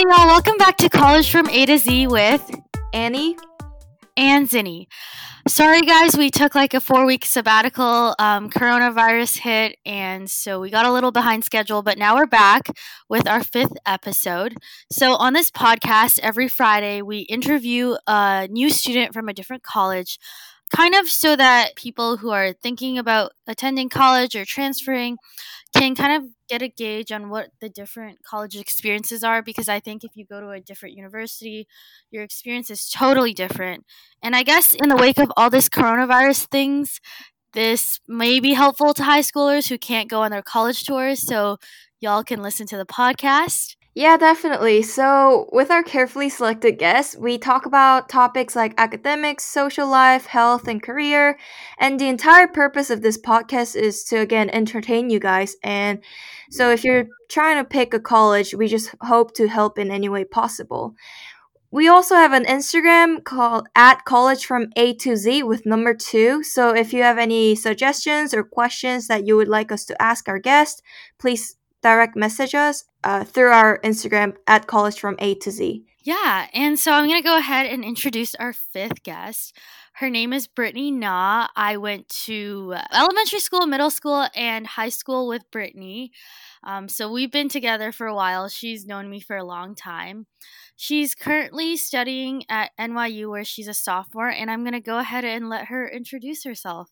Hey y'all, welcome back to College from A to Z with Annie and Zinni. Sorry guys, we took like a four week sabbatical. Um, coronavirus hit, and so we got a little behind schedule, but now we're back with our fifth episode. So, on this podcast, every Friday, we interview a new student from a different college kind of so that people who are thinking about attending college or transferring can kind of get a gauge on what the different college experiences are because I think if you go to a different university, your experience is totally different. And I guess in the wake of all this coronavirus things, this may be helpful to high schoolers who can't go on their college tours. So y'all can listen to the podcast. Yeah, definitely. So, with our carefully selected guests, we talk about topics like academics, social life, health, and career. And the entire purpose of this podcast is to, again, entertain you guys. And so, if you're trying to pick a college, we just hope to help in any way possible. We also have an Instagram called at college from A to Z with number two. So if you have any suggestions or questions that you would like us to ask our guest, please direct message us uh, through our Instagram at college from A to Z. Yeah, and so I'm going to go ahead and introduce our fifth guest. Her name is Brittany Na. I went to elementary school, middle school, and high school with Brittany. Um, so we've been together for a while. She's known me for a long time. She's currently studying at NYU where she's a sophomore, and I'm going to go ahead and let her introduce herself.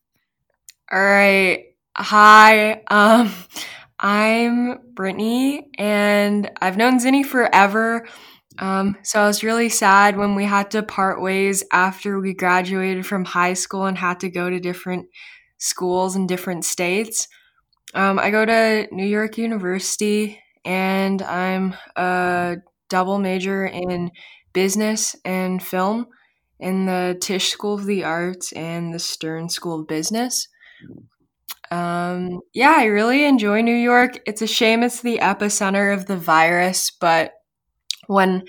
All right. Hi. Um, I'm Brittany, and I've known Zinni forever. Um, so I was really sad when we had to part ways after we graduated from high school and had to go to different schools in different states. Um, I go to New York University, and I'm a double major in business and film in the Tisch School of the Arts and the Stern School of Business. Um, yeah, I really enjoy New York. It's a shame it's the epicenter of the virus, but when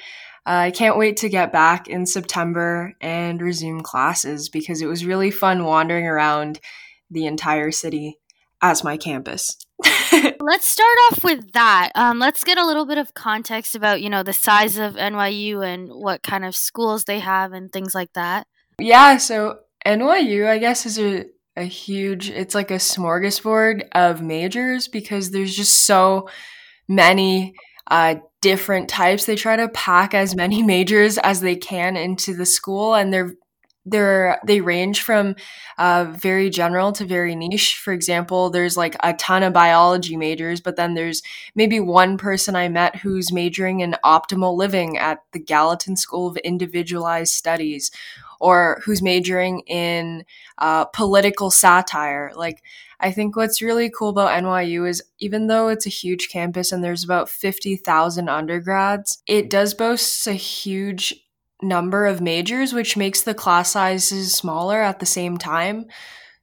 uh, I can't wait to get back in September and resume classes because it was really fun wandering around the entire city as my campus. let's start off with that. Um, let's get a little bit of context about you know the size of NYU and what kind of schools they have and things like that. Yeah, so NYU, I guess, is a a huge it's like a smorgasbord of majors because there's just so many uh, different types. They try to pack as many majors as they can into the school and they're they're they range from uh, very general to very niche. For example there's like a ton of biology majors but then there's maybe one person i met who's majoring in optimal living at the gallatin school of individualized studies or who's majoring in uh, political satire. Like, I think what's really cool about NYU is even though it's a huge campus and there's about 50,000 undergrads, it does boast a huge number of majors, which makes the class sizes smaller at the same time.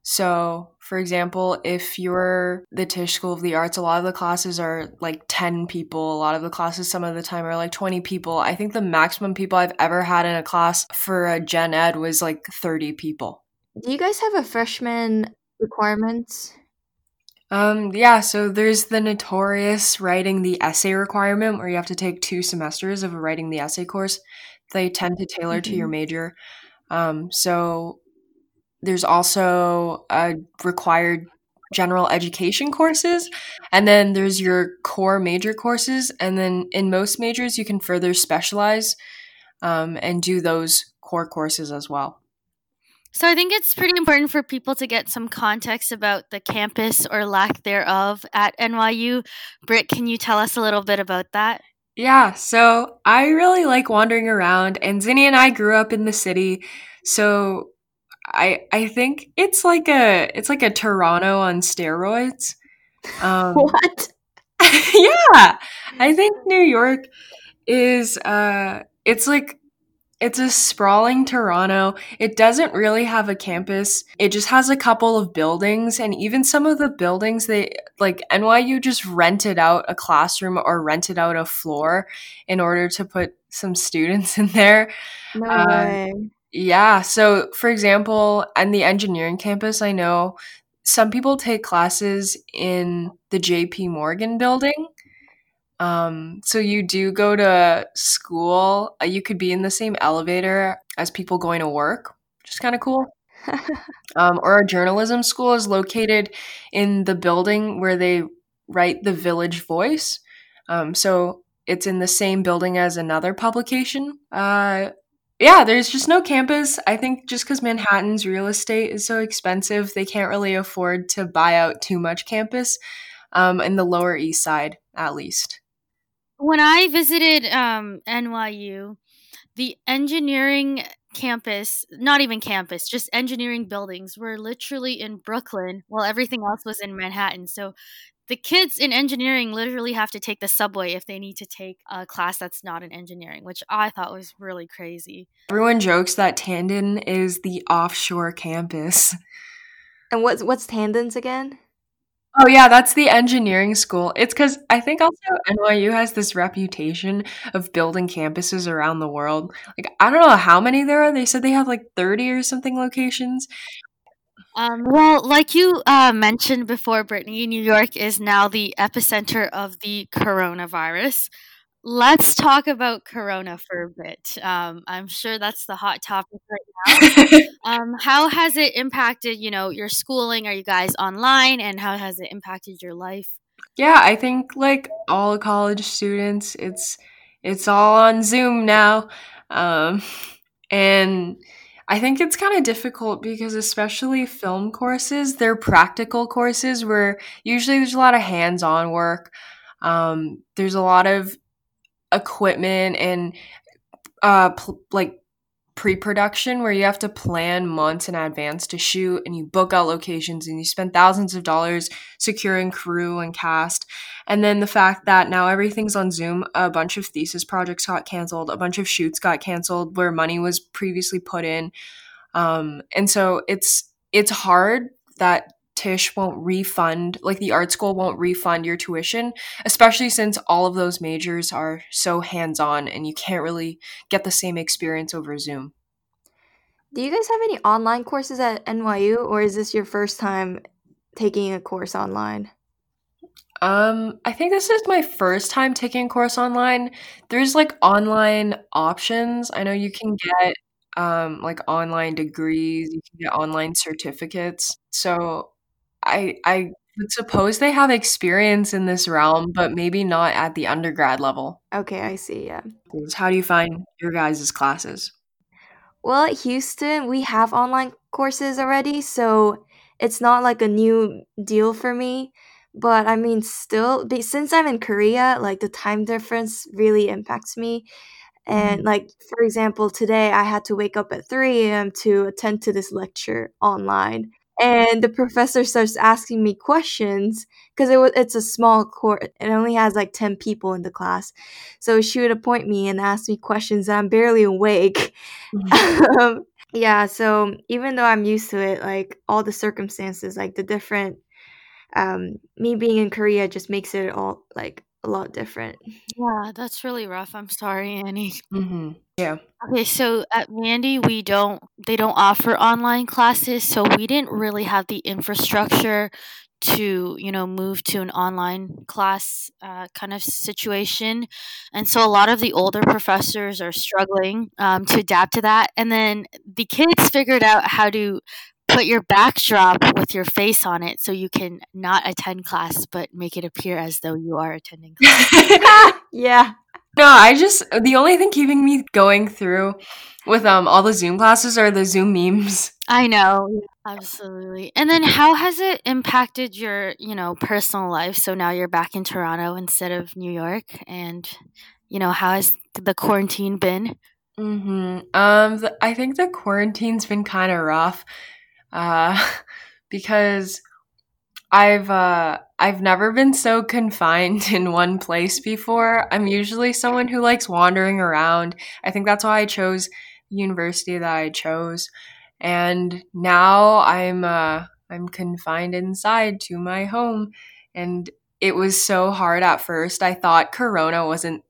So, for example, if you're the Tisch School of the Arts, a lot of the classes are like 10 people. A lot of the classes, some of the time, are like 20 people. I think the maximum people I've ever had in a class for a gen ed was like 30 people. Do you guys have a freshman requirements? Um, yeah, so there's the notorious writing the essay requirement where you have to take two semesters of a writing the essay course. They tend to tailor mm-hmm. to your mm-hmm. major. Um, so there's also a required general education courses and then there's your core major courses and then in most majors you can further specialize um, and do those core courses as well. So i think it's pretty important for people to get some context about the campus or lack thereof at nyu britt can you tell us a little bit about that? Yeah so i really like wandering around and zinni and i grew up in the city so I I think it's like a it's like a Toronto on steroids. Um, what? yeah, I think New York is uh it's like it's a sprawling Toronto. It doesn't really have a campus. It just has a couple of buildings and even some of the buildings they like NYU just rented out a classroom or rented out a floor in order to put some students in there. No um, way. Yeah. So, for example, on the engineering campus, I know some people take classes in the JP Morgan building. Um, so you do go to school. Uh, you could be in the same elevator as people going to work, which is kind of cool. um, or a journalism school is located in the building where they write the Village Voice. Um, so it's in the same building as another publication. Uh, yeah, there's just no campus. I think just because Manhattan's real estate is so expensive, they can't really afford to buy out too much campus um, in the Lower East Side, at least. When I visited um, NYU, the engineering campus, not even campus, just engineering buildings were literally in Brooklyn while everything else was in Manhattan. So the kids in engineering literally have to take the subway if they need to take a class that's not in engineering, which I thought was really crazy. Everyone jokes that Tandon is the offshore campus. And what's what's Tandon's again? Oh yeah, that's the engineering school. It's because I think also NYU has this reputation of building campuses around the world. Like I don't know how many there are. They said they have like thirty or something locations. Um, well, like you uh, mentioned before, Brittany, New York is now the epicenter of the coronavirus. Let's talk about Corona for a bit. Um, I'm sure that's the hot topic right now. um, how has it impacted, you know, your schooling? Are you guys online, and how has it impacted your life? Yeah, I think like all college students, it's it's all on Zoom now, um, and I think it's kind of difficult because especially film courses, they're practical courses where usually there's a lot of hands-on work. Um, there's a lot of equipment and uh pl- like pre-production where you have to plan months in advance to shoot and you book out locations and you spend thousands of dollars securing crew and cast and then the fact that now everything's on zoom a bunch of thesis projects got canceled a bunch of shoots got canceled where money was previously put in um, and so it's it's hard that Tisch won't refund, like the art school won't refund your tuition, especially since all of those majors are so hands on and you can't really get the same experience over Zoom. Do you guys have any online courses at NYU or is this your first time taking a course online? Um, I think this is my first time taking a course online. There's like online options. I know you can get um like online degrees, you can get online certificates. So I I would suppose they have experience in this realm, but maybe not at the undergrad level. Okay, I see. Yeah. How do you find your guys' classes? Well, at Houston, we have online courses already, so it's not like a new deal for me. But I mean, still, since I'm in Korea, like the time difference really impacts me. And mm-hmm. like for example, today I had to wake up at 3 a.m. to attend to this lecture online and the professor starts asking me questions because it was it's a small court it only has like 10 people in the class so she would appoint me and ask me questions and i'm barely awake mm-hmm. um, yeah so even though i'm used to it like all the circumstances like the different um me being in korea just makes it all like a lot different yeah that's really rough i'm sorry annie mm-hmm. Yeah. Okay, so at Vandy, we don't they don't offer online classes, so we didn't really have the infrastructure to you know move to an online class uh, kind of situation and so a lot of the older professors are struggling um, to adapt to that and then the kids figured out how to put your backdrop with your face on it so you can not attend class but make it appear as though you are attending class yeah no, I just the only thing keeping me going through with um all the Zoom classes are the Zoom memes. I know. Absolutely. And then how has it impacted your, you know, personal life? So now you're back in Toronto instead of New York and you know, how has the quarantine been? Mhm. Um the, I think the quarantine's been kind of rough. Uh because I've uh I've never been so confined in one place before. I'm usually someone who likes wandering around. I think that's why I chose the university that I chose. And now I'm uh I'm confined inside to my home and it was so hard at first. I thought corona wasn't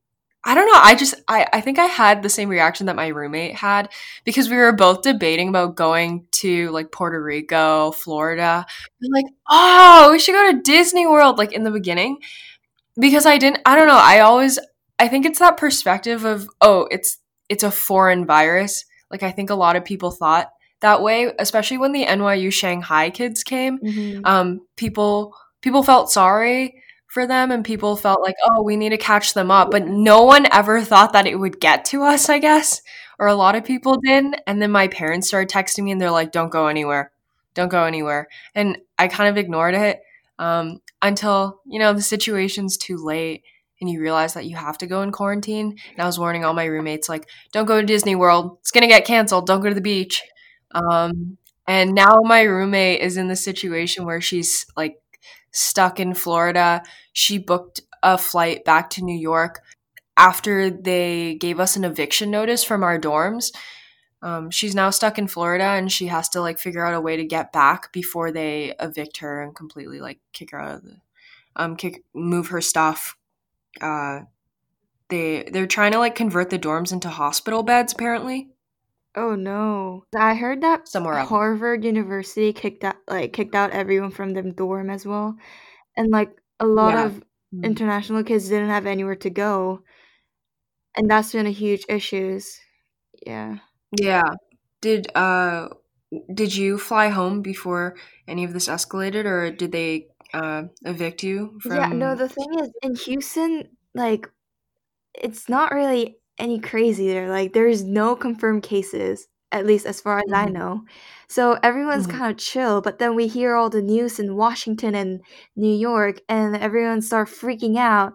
I don't know. I just I, I think I had the same reaction that my roommate had because we were both debating about going to like Puerto Rico, Florida. We're like, oh, we should go to Disney World like in the beginning. because I didn't. I don't know. I always. I think it's that perspective of oh, it's it's a foreign virus. Like I think a lot of people thought that way, especially when the NYU Shanghai kids came. Mm-hmm. Um, people people felt sorry for them and people felt like, oh, we need to catch them up. But no one ever thought that it would get to us, I guess. Or a lot of people didn't. And then my parents started texting me and they're like, don't go anywhere. Don't go anywhere. And I kind of ignored it um, until, you know, the situation's too late and you realize that you have to go in quarantine. And I was warning all my roommates, like, don't go to Disney World. It's going to get canceled. Don't go to the beach. Um, and now my roommate is in the situation where she's like stuck in Florida. She booked a flight back to New York after they gave us an eviction notice from our dorms. Um, she's now stuck in Florida and she has to like figure out a way to get back before they evict her and completely like kick her out of the um kick move her stuff. Uh they they're trying to like convert the dorms into hospital beds apparently. Oh no. I heard that somewhere else. Harvard University kicked out like kicked out everyone from their dorm as well. And like a lot yeah. of mm. international kids didn't have anywhere to go. And that's been a huge issues. Yeah. Yeah. Did uh did you fly home before any of this escalated or did they uh evict you from Yeah, no, the thing is in Houston like it's not really any crazy there. Like there's no confirmed cases, at least as far as I mm-hmm. know. So everyone's Mhm. kind of chill, but then we hear all the news in Washington and New York and everyone start freaking out.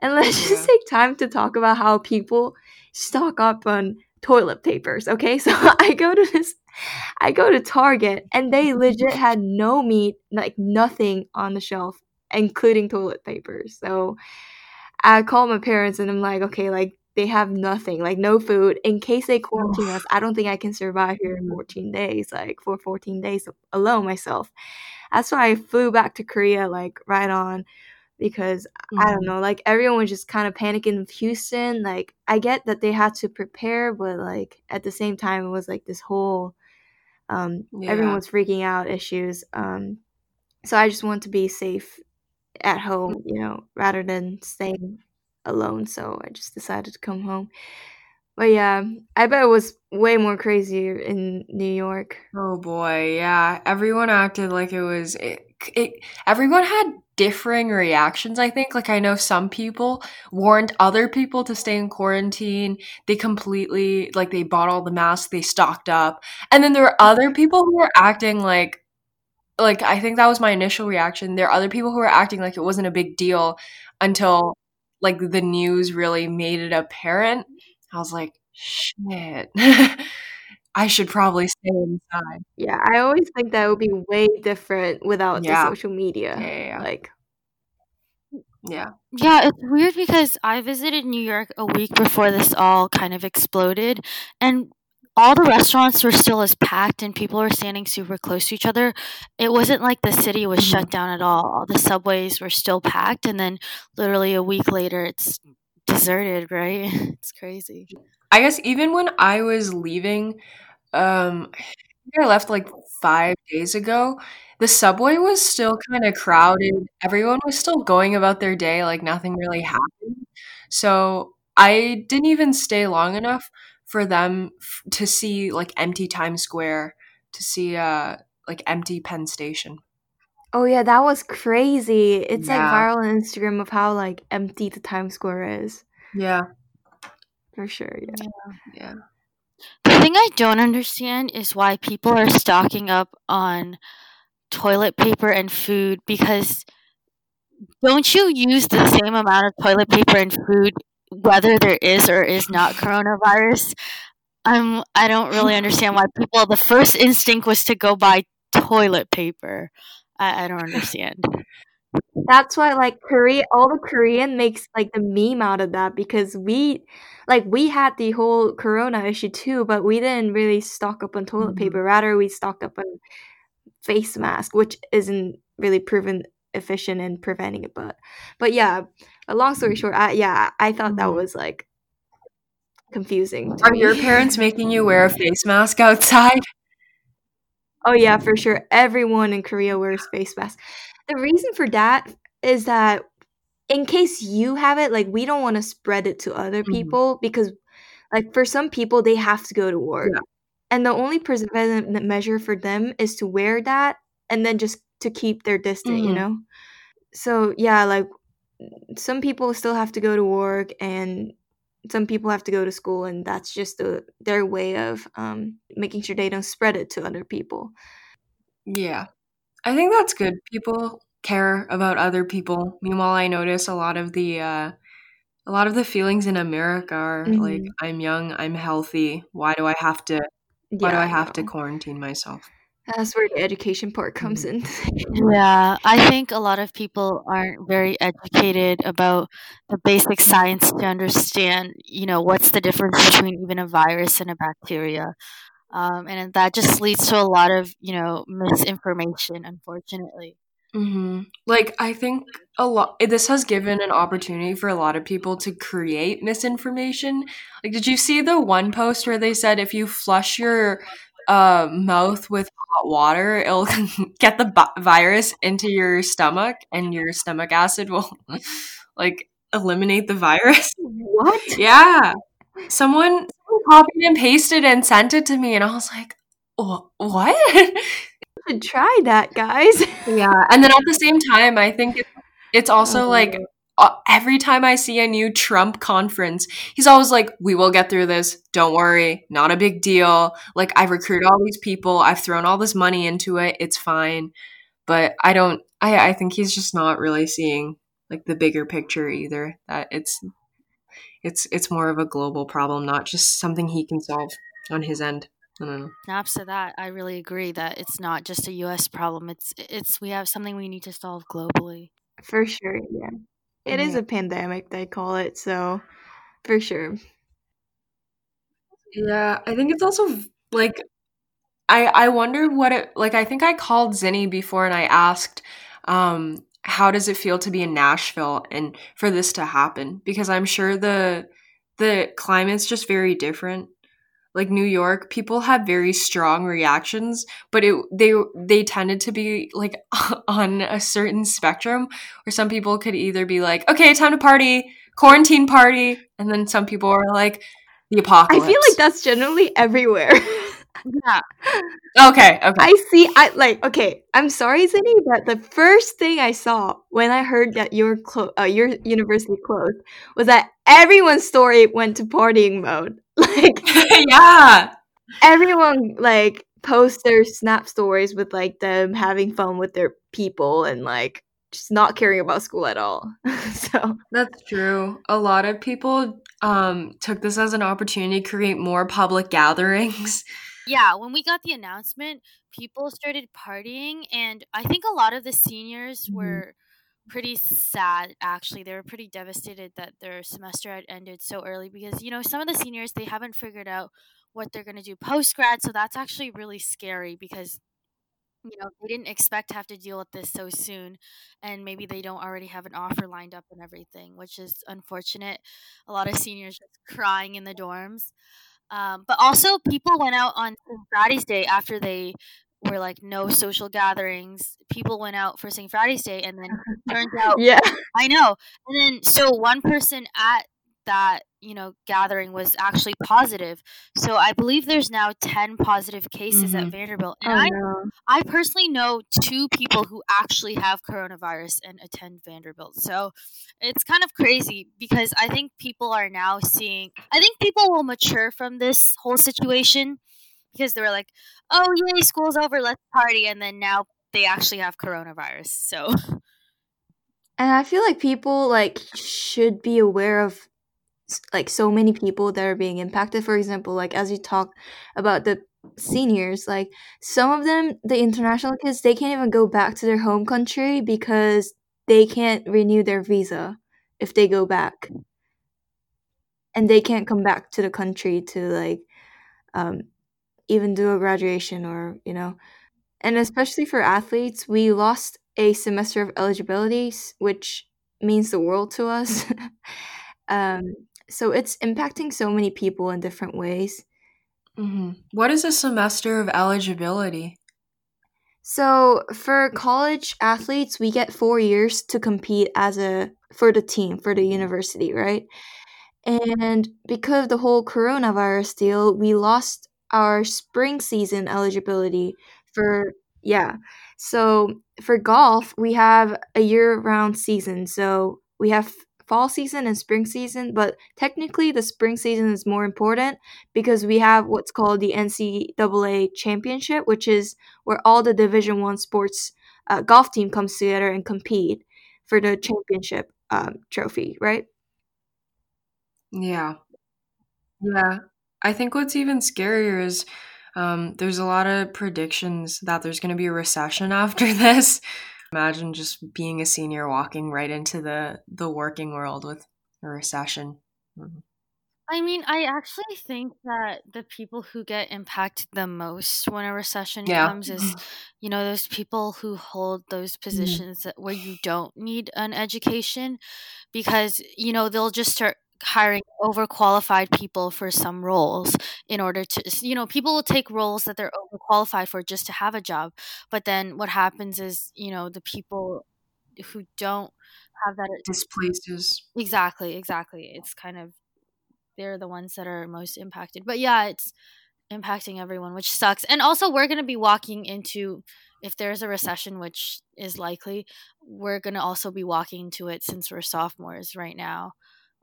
And let's Yeah. just take time to talk about how people stock up on toilet papers, okay? So I go to this I go to Target and they legit had no meat, like nothing on the shelf, including toilet papers. So I call my parents and I'm like, okay, like they have nothing, like no food. In case they quarantine us, I don't think I can survive here in mm-hmm. 14 days, like for 14 days alone myself. That's why I flew back to Korea, like right on, because mm-hmm. I don't mm-hmm. know, like everyone was just kind of panicking with Houston. Like I get that they had to prepare, but like at the same time, it was like this whole, um, yeah. everyone was freaking out issues. Um, so I just want to be safe at home, you know, rather than staying alone, so I just decided to come home. But yeah, I bet it was way more crazy in New York. Oh boy, yeah. Everyone acted like it was eh, it, it everyone had differing reactions, I think. Like I know some people warned other people to stay in quarantine. They completely like they bought all the masks, they stocked up. And then there were mm. other people who were acting like like I think that was my initial reaction. There are other people who were acting like it wasn't a big deal until like the news really made it apparent, I was like, shit. I should probably stay inside. Yeah, I always think that would be way different without yeah. the social media. Yeah, yeah, yeah. Like yeah. Yeah, it's weird because I visited New York a week before this all kind of exploded and all the restaurants were still as packed and people were standing super close to each other. It wasn't like the city was shut mm-hmm. down at all. All the subways were still packed and then literally a week later it's deserted, right? It's crazy. I guess even when I was leaving, um I think I left like 5 days ago, the subway was still kind of crowded. Everyone was still going about their day like nothing really happened. So I didn't even stay long enough for them f- to see like empty Times Square, to see uh like empty Penn Station. Oh yeah, that was crazy. It's yeah. like viral on Instagram of how like empty the Times Square is. Yeah. For sure, yeah. Yeah. The thing I don't understand is why people are stocking up on toilet paper and food because don't you use the same amount of toilet paper and food whether there is or is not coronavirus, I'm I don't really understand why people the first instinct was to go buy toilet paper. I, I don't understand. That's why like Korea all the Korean makes like the meme out of that because we like we had the whole corona issue too, but we didn't really stock up on toilet mm-hmm. paper. Rather we stocked up on face mask, which isn't really proven efficient in preventing it. But but yeah, a long story short, I, yeah, I thought that mm-hmm. was like confusing. Are me. your parents making you wear a face mask outside? Oh yeah, for sure. Everyone in Korea wears face masks. The reason for that is that in case you have it, like we don't want to spread it to other Mhm. people because like for some people they have to go to work. Yeah. And the only preventive measure for them is to wear that and then just to keep their distance, you Mhm. know? So yeah, like some people still have to go to work and some people have to go to school and that's just the, their way of um, making sure they don't spread it to other people. Yeah. I think that's good. People care about other people. Meanwhile, I notice a lot of the uh a lot of the feelings in America are like Mhm. I'm young, I'm healthy. Why do I have to why do I have to quarantine myself? That's where the education part comes Mhm. in. Yeah, I think a lot of people aren't very educated about the basic science to understand, you know, what's the difference between even a virus and a bacteria. Um, and that just leads to a lot of, you know, misinformation, unfortunately. hmm Like, I think a lot, this has given an opportunity for a lot of people to create misinformation. Like, did you see the one post where they said if you flush your uh, mouth with hot water, it'll get the bi- virus into your stomach and your stomach acid will, like, eliminate the virus? what? Yeah. Someone, someone copied and pasted and sent it to me, and I was like, "Wha- what? should try that, guys. Yeah, and then at the same time, I think it's, also like. Uh, every time I see a new Trump conference, he's always like, "We will get through this. Don't worry, not a big deal. Like I've recruited all these people, I've thrown all this money into it. It's fine." But I don't. I I think he's just not really seeing like the bigger picture either. That it's it's it's more of a global problem, not just something he can solve on his end. I don't know. Snaps to that, I really agree that it's not just a U.S. problem. It's it's we have something we need to solve globally. For sure, yeah. It is Yeah. a pandemic, they call it, so for sure. Yeah, I think it's also like I I wonder what it like I think I called Zinni before and I asked um how does it feel to be in Nashville and for this to happen because I'm sure the the climate's just very different. Like New York, people have very strong reactions, but it they they tended to be like on a certain spectrum where some people could either be like, "Okay, time to party, quarantine party," and then some people are like the apocalypse." I feel like that's generally everywhere. Yeah, Okay, okay. I see. I like. Okay, I'm sorry, Zinni, but the first thing I saw when I heard that your clo- uh, your university closed was that everyone's story went to partying mode. Like yeah. everyone like posts their snap stories with like them having fun with their people and like just not caring about school at all. so That's true. A lot of people um took this as an opportunity to create more public gatherings. yeah. When we got the announcement, people started partying, and I think a lot of the seniors Mhm. were pretty sad. Actually, they were pretty devastated that their semester had ended so early because you know some of the seniors they haven't figured out what they're going to do post grad, so that's actually really scary because you know they didn't expect to have to deal with this so soon and maybe they don't already have an offer lined up and everything which is unfortunate a lot of seniors just crying in the dorms um, but also people went out on. Friday's Day after they were like no social gatherings people went out for St. Friday's Day and then turns out yeah, I know. And then so one person at that, you know, gathering was actually positive. So I believe there's now 10 positive cases at Mhm. Vanderbilt. And oh I no, I personally know two people who actually have coronavirus and attend Vanderbilt. So it's kind of crazy because I think people are now seeing I think people will mature from this whole situation because they were like, "Oh, yay, school's over, let's party." And then now they actually have coronavirus. So and I feel like people like should be aware of like so many people that are being impacted. For example, like as you talk about the seniors, like some of them, the international kids, they can't even go back to their home country because they can't renew their visa if they go back, and they can't come back to the country to like um, even do a graduation or you know and especially for athletes we lost a semester of eligibility which means the world to us um, so it's impacting so many people in different ways hmm What is a semester of eligibility? So for college athletes, we get four years to compete as a for the team for the university, right? And because of the whole coronavirus deal, we lost our spring season eligibility for yeah. So for golf, we have a year-round season. So we have fall season and spring season, but technically the spring season is more important because we have what's called the NCAA championship, which is where all the Division One sports uh, golf team comes together and compete for the championship um, trophy, right? Yeah. Yeah. I think what's even scarier is um, there's a lot of predictions that there's going to be a recession after this. Imagine just being a senior walking right into the the working world with a recession. Mm-hmm. I mean, I actually think that the people who get impacted the most when a recession Yeah. comes is, you know, those people who hold those positions that, where you don't need an education because, you know, they'll just start hiring overqualified people for some roles in order to, you know, people will take roles that they're overqualified for just to have a job. But then what happens is, you know, the people who don't have that Displaces. Exactly, exactly. It's kind of they're the ones that are most impacted. But yeah, it's impacting everyone, which sucks. And also we're going to be walking into if there's a recession which is likely, we're going to also be walking into it since we're sophomores right now.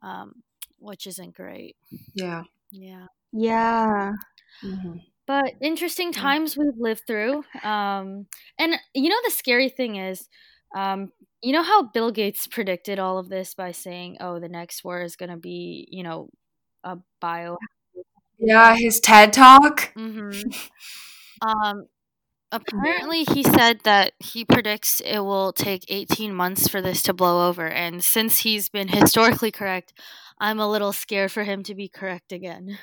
Um, which isn't great. Yeah. Yeah. Yeah. Mm-hmm. But interesting Yeah. times we've lived through. Um, and you know, the scary thing is, um, you know how Bill Gates predicted all of this by saying, oh, the next war is going to be, you know, a bio. Yeah, his TED talk. hmm Um, apparently, he said that he predicts it will take 18 months for this to blow over. And since he's been historically correct, I'm a little scared for him to be correct again.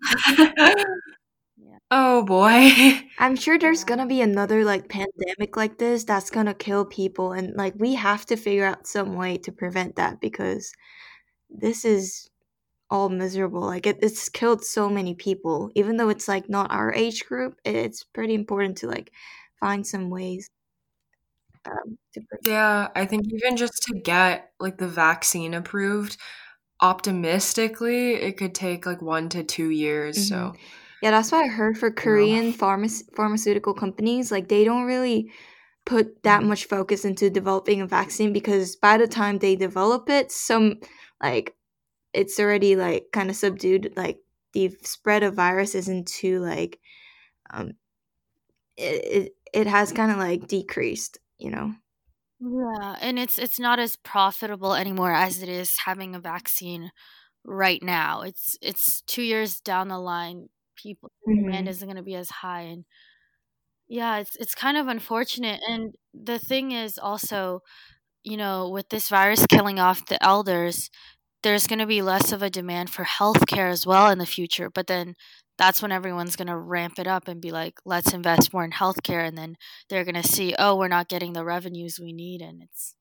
yeah. Oh boy. I'm sure there's gonna be another like pandemic like this that's gonna kill people, and like we have to figure out some way to prevent that because this is all miserable. Like it, it's killed so many people, even though it's like not our age group. It's pretty important to like find some ways um, to. Yeah, I think even just to get like the vaccine approved, optimistically, it could take like one to two years. So Yeah, that's what I heard for Korean pharma- pharmaceutical companies. Like they don't really put that much focus into developing a vaccine because by the time they develop it, some like it's already like kind of subdued. Like the spread of virus isn't too like um it it, it has kind of like decreased. You know. Yeah, and it's it's not as profitable anymore as it is having a vaccine right now. It's it's 2 years down the line, people demand Mhm. isn't going to be as high and yeah, it's it's kind of unfortunate and the thing is also, you know, with this virus killing off the elders, there's going to be less of a demand for healthcare as well in the future, but then that's when everyone's going to ramp it up and be like, let's invest more in healthcare. And then they're going to see, oh, we're not getting the revenues we need. And it's,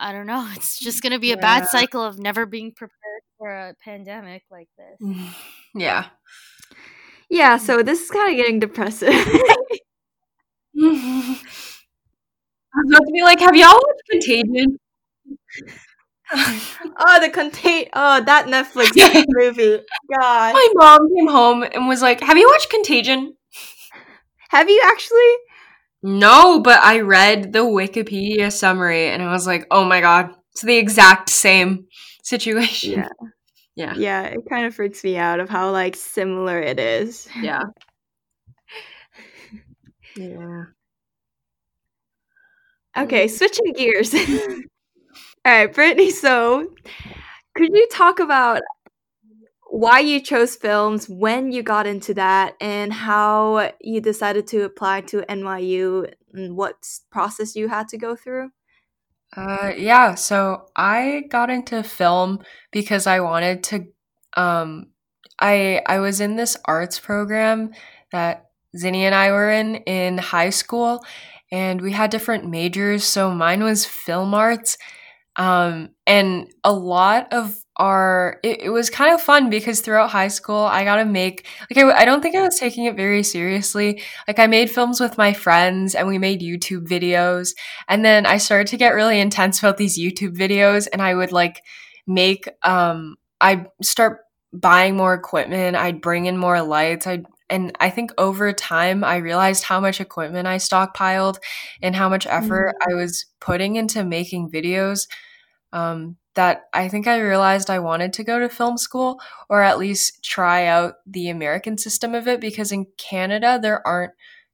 I don't know, it's just going to be a bad cycle of never being prepared for a pandemic like this. Mm-hmm. yeah. Yeah. So mm-hmm. this is kind of getting depressive. I was about to be like, have y'all watched Contagion? oh, the contain. Oh, that Netflix movie. God. My mom came home and was like, Have you watched Contagion? Have you actually? No, but I read the Wikipedia summary and I was like, Oh my god, it's the exact same situation. Yeah. Yeah. Yeah, it kind of freaks me out of how like similar it is. Yeah. Yeah. Okay, switching gears. All right, Brittany. So, could you talk about why you chose films, when you got into that, and how you decided to apply to NYU, and what process you had to go through? Uh, yeah, so I got into film because I wanted to um I I was in this arts program that Zinni and I were in in high school and we had different majors, so mine was film arts. Um and a lot of our, it, it, was kind of fun because throughout high school i got to make like I, I don't think i was taking it very seriously like i made films with my friends and we made youtube videos and then i started to get really intense about these youtube videos and i would like make um i start buying more equipment i'd bring in more lights i'd and I think over time, I realized how much equipment I stockpiled and how much effort mm-hmm. I was putting into making videos. Um, that I think I realized I wanted to go to film school or at least try out the American system of it because in Canada, there aren't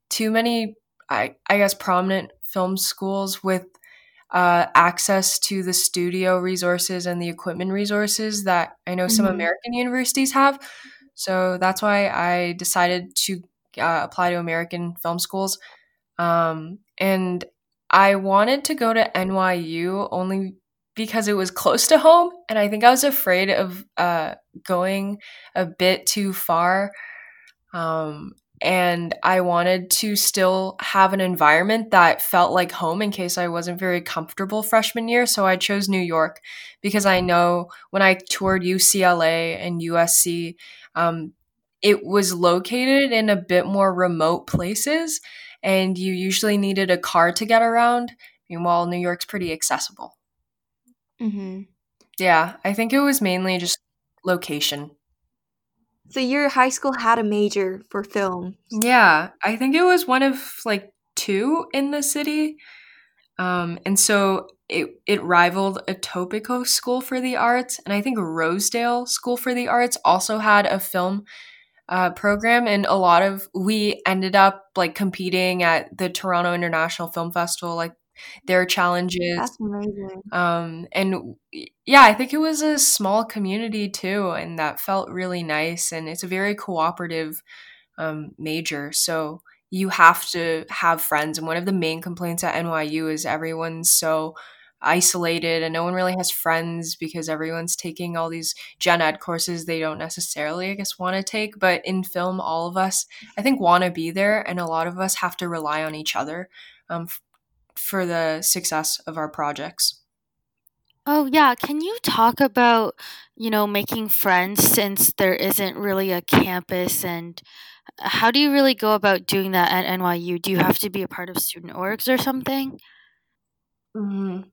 too many, I, I guess, prominent film schools with uh, access to the studio resources and the equipment resources that I know mm-hmm. some American universities have. So that's why I decided to uh, apply to American film schools. Um, and I wanted to go to NYU only because it was close to home. And I think I was afraid of uh, going a bit too far. Um, and I wanted to still have an environment that felt like home in case I wasn't very comfortable freshman year. So I chose New York because I know when I toured UCLA and USC, um, it was located in a bit more remote places, and you usually needed a car to get around. Meanwhile, New York's pretty accessible. Mm-hmm. Yeah, I think it was mainly just location. So your high school had a major for film. Yeah, I think it was one of like two in the city. Um, and so it it rivaled Etobicoke School for the Arts, and I think Rosedale School for the Arts also had a film uh, program, and a lot of we ended up like competing at the Toronto International Film Festival, like their challenges. That's amazing. Um, and yeah, I think it was a small community too, and that felt really nice. And it's a very cooperative um, major, so you have to have friends. And one of the main complaints at NYU is everyone's so isolated and no one really has friends because everyone's taking all these gen ed courses they don't necessarily i guess want to take but in film all of us i think want to be there and a lot of us have to rely on each other um, for the success of our projects. Oh yeah, can you talk about, you know, making friends since there isn't really a campus? And how do you really go about doing that at NYU? Do you have to be a part of student orgs or something? Mm,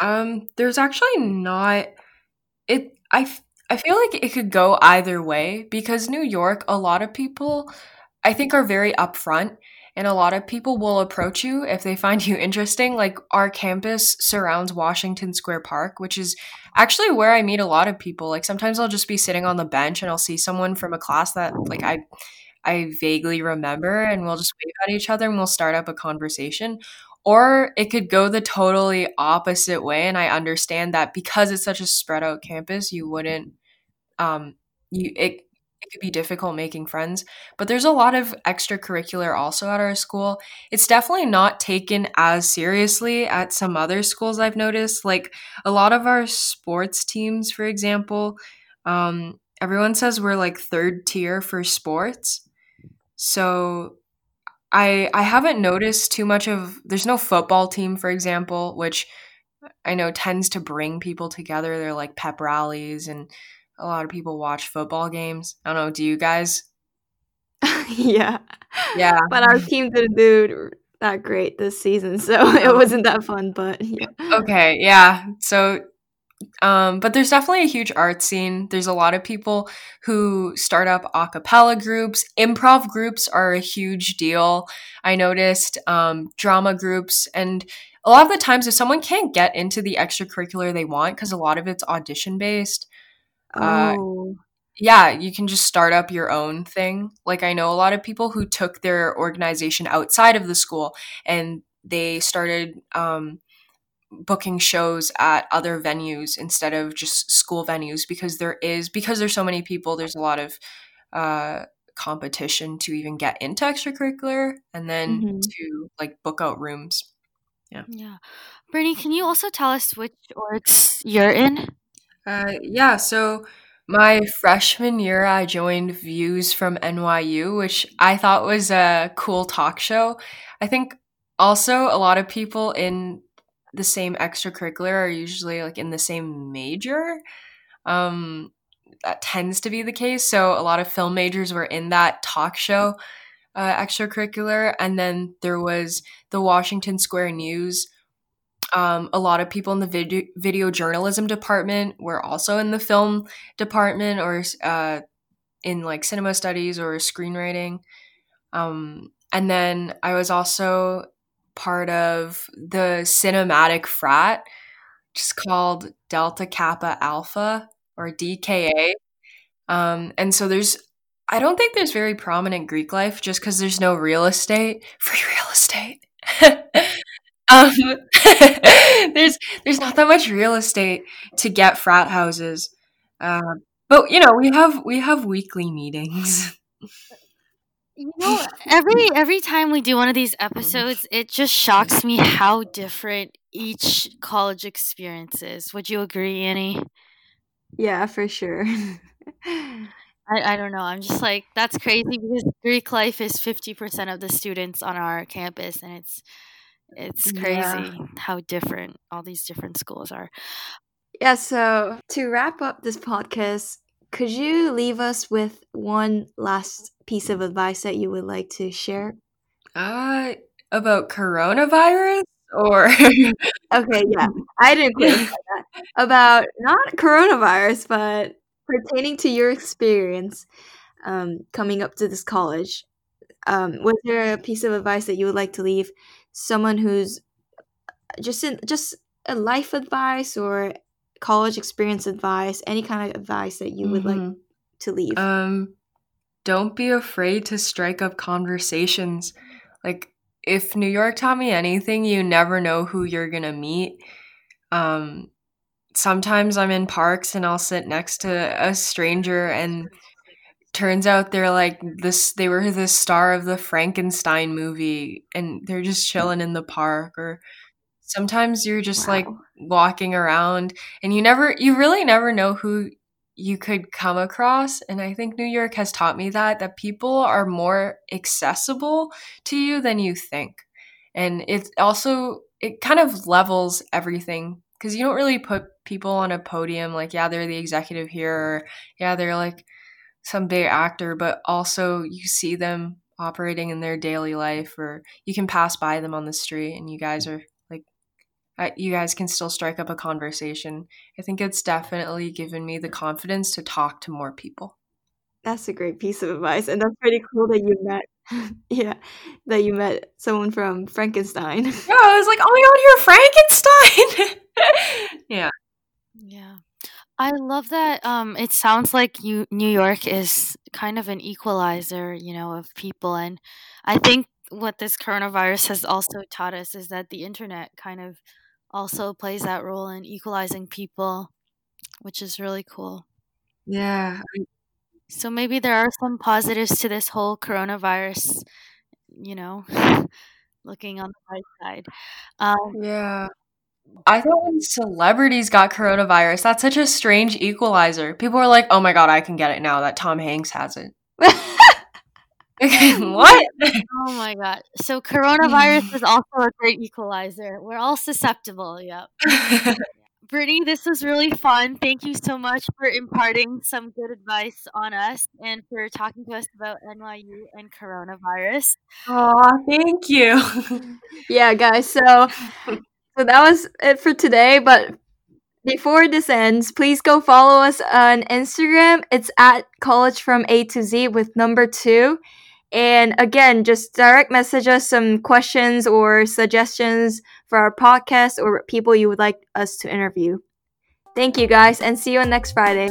um, there's actually not it I I feel like it could go either way because New York, a lot of people I think are very upfront and a lot of people will approach you if they find you interesting. Like our campus surrounds Washington Square Park, which is actually where I meet a lot of people. Like sometimes I'll just be sitting on the bench and I'll see someone from a class that like I I vaguely remember and we'll just wave at each other and we'll start up a conversation. Or it could go the totally opposite way. And I understand that because it's such a spread out campus, you wouldn't um you it it could be difficult making friends, but there's a lot of extracurricular also at our school. It's definitely not taken as seriously at some other schools I've noticed. Like a lot of our sports teams, for example, um, everyone says we're like third tier for sports. So I I haven't noticed too much of there's no football team for example, which I know tends to bring people together. They're like pep rallies and a lot of people watch football games. I don't know, do you guys? yeah. Yeah. But our team didn't do that great this season, so it wasn't that fun, but yeah. Okay, yeah. So um, but there's definitely a huge art scene. There's a lot of people who start up a cappella groups. Improv groups are a huge deal. I noticed um, drama groups. And a lot of the times, if someone can't get into the extracurricular they want, because a lot of it's audition based, uh, oh. yeah, you can just start up your own thing. Like, I know a lot of people who took their organization outside of the school and they started. Um, booking shows at other venues instead of just school venues because there is because there's so many people there's a lot of uh, competition to even get into extracurricular and then mm-hmm. to like book out rooms yeah yeah Brittany can you also tell us which orgs you're in uh, yeah so my freshman year i joined views from nyu which i thought was a cool talk show i think also a lot of people in the same extracurricular are usually like in the same major. Um, that tends to be the case. So a lot of film majors were in that talk show uh, extracurricular. And then there was the Washington Square News. Um, a lot of people in the video, video journalism department were also in the film department or uh, in like cinema studies or screenwriting. Um, and then I was also part of the cinematic frat, just called Delta Kappa Alpha or DKA. Um, and so there's, I don't think there's very prominent Greek life just because there's no real estate, free real estate. um, there's there's not that much real estate to get frat houses, uh, but you know we have we have weekly meetings. You know, every every time we do one of these episodes, it just shocks me how different each college experience is. Would you agree, Annie? Yeah, for sure. I, I don't know. I'm just like that's crazy because Greek life is fifty percent of the students on our campus, and it's it's crazy yeah. how different all these different schools are. Yeah. So to wrap up this podcast, could you leave us with one last piece of advice that you would like to share? Uh, about coronavirus or okay, yeah, I didn't clarify that about not coronavirus, but pertaining to your experience um, coming up to this college. Um, was there a piece of advice that you would like to leave someone who's just in just a life advice or college experience advice, any kind of advice that you would mm-hmm. like to leave? Um, don't be afraid to strike up conversations. Like if New York taught me anything, you never know who you're gonna meet. Um, sometimes I'm in parks and I'll sit next to a stranger and turns out they're like this they were the star of the Frankenstein movie and they're just chilling in the park or sometimes you're just wow. like walking around and you never you really never know who you could come across and i think new york has taught me that that people are more accessible to you than you think and it also it kind of levels everything because you don't really put people on a podium like yeah they're the executive here or yeah they're like some big actor but also you see them operating in their daily life or you can pass by them on the street and you guys are like, you guys can still strike up a conversation. I think it's definitely given me the confidence to talk to more people. That's a great piece of advice, and that's pretty cool that you met. yeah, that you met someone from Frankenstein. Yeah, I was like, oh my god, you're Frankenstein. yeah. Yeah. I love that. Um, it sounds like you New York is kind of an equalizer, you know, of people, and I think what this coronavirus has also taught us is that the internet kind of also plays that role in equalizing people, which is really cool. Yeah. So maybe there are some positives to this whole coronavirus, you know, looking on the bright side. Um, yeah. I thought when celebrities got coronavirus, that's such a strange equalizer. People are like, oh my God, I can get it now that Tom Hanks has it. what? Oh my god. So coronavirus is also a great equalizer. We're all susceptible. Yep. Brittany, this was really fun. Thank you so much for imparting some good advice on us and for talking to us about NYU and coronavirus. Oh, thank you. yeah, guys. So, so that was it for today. But before this ends, please go follow us on Instagram. It's at College from A to Z with number two. And again, just direct message us some questions or suggestions for our podcast or people you would like us to interview. Thank you guys and see you on next Friday.